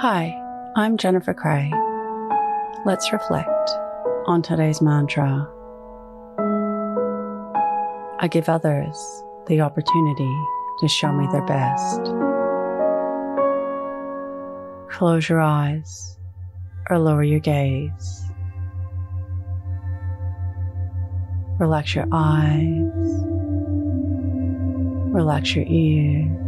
Hi, I'm Jennifer Cray. Let's reflect on today's mantra. I give others the opportunity to show me their best. Close your eyes or lower your gaze. Relax your eyes. Relax your ears.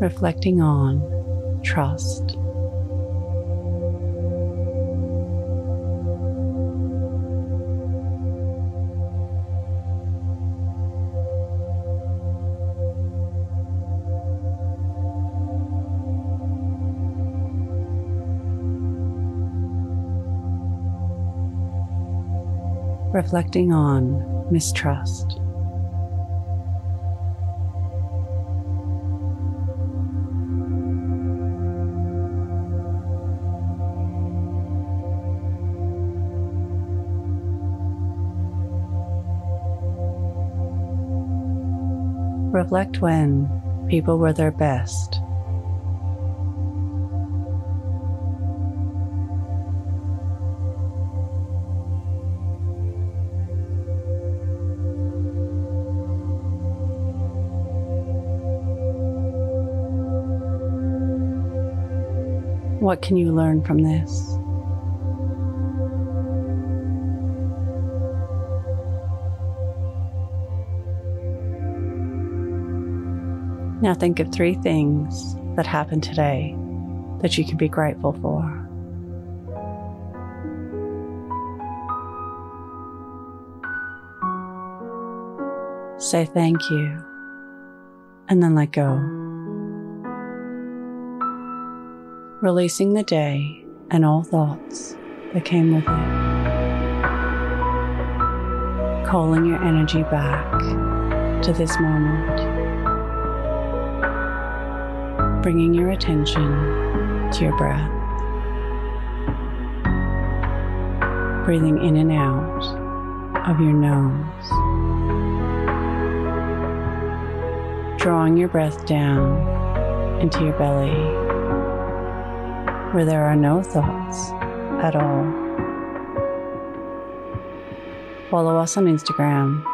reflecting on trust. reflecting on mistrust. Reflect when people were their best What can you learn from this? Now think of three things that happened today that you can be grateful for. Say thank you and then let go. releasing the day and all thoughts that came with it. Calling your energy back to this moment. Bringing your attention to your breath. Breathing in and out of your nose. Drawing your breath down into your belly where there are no thoughts at all. Follow us on Instagram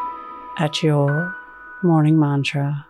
at your morning mantra.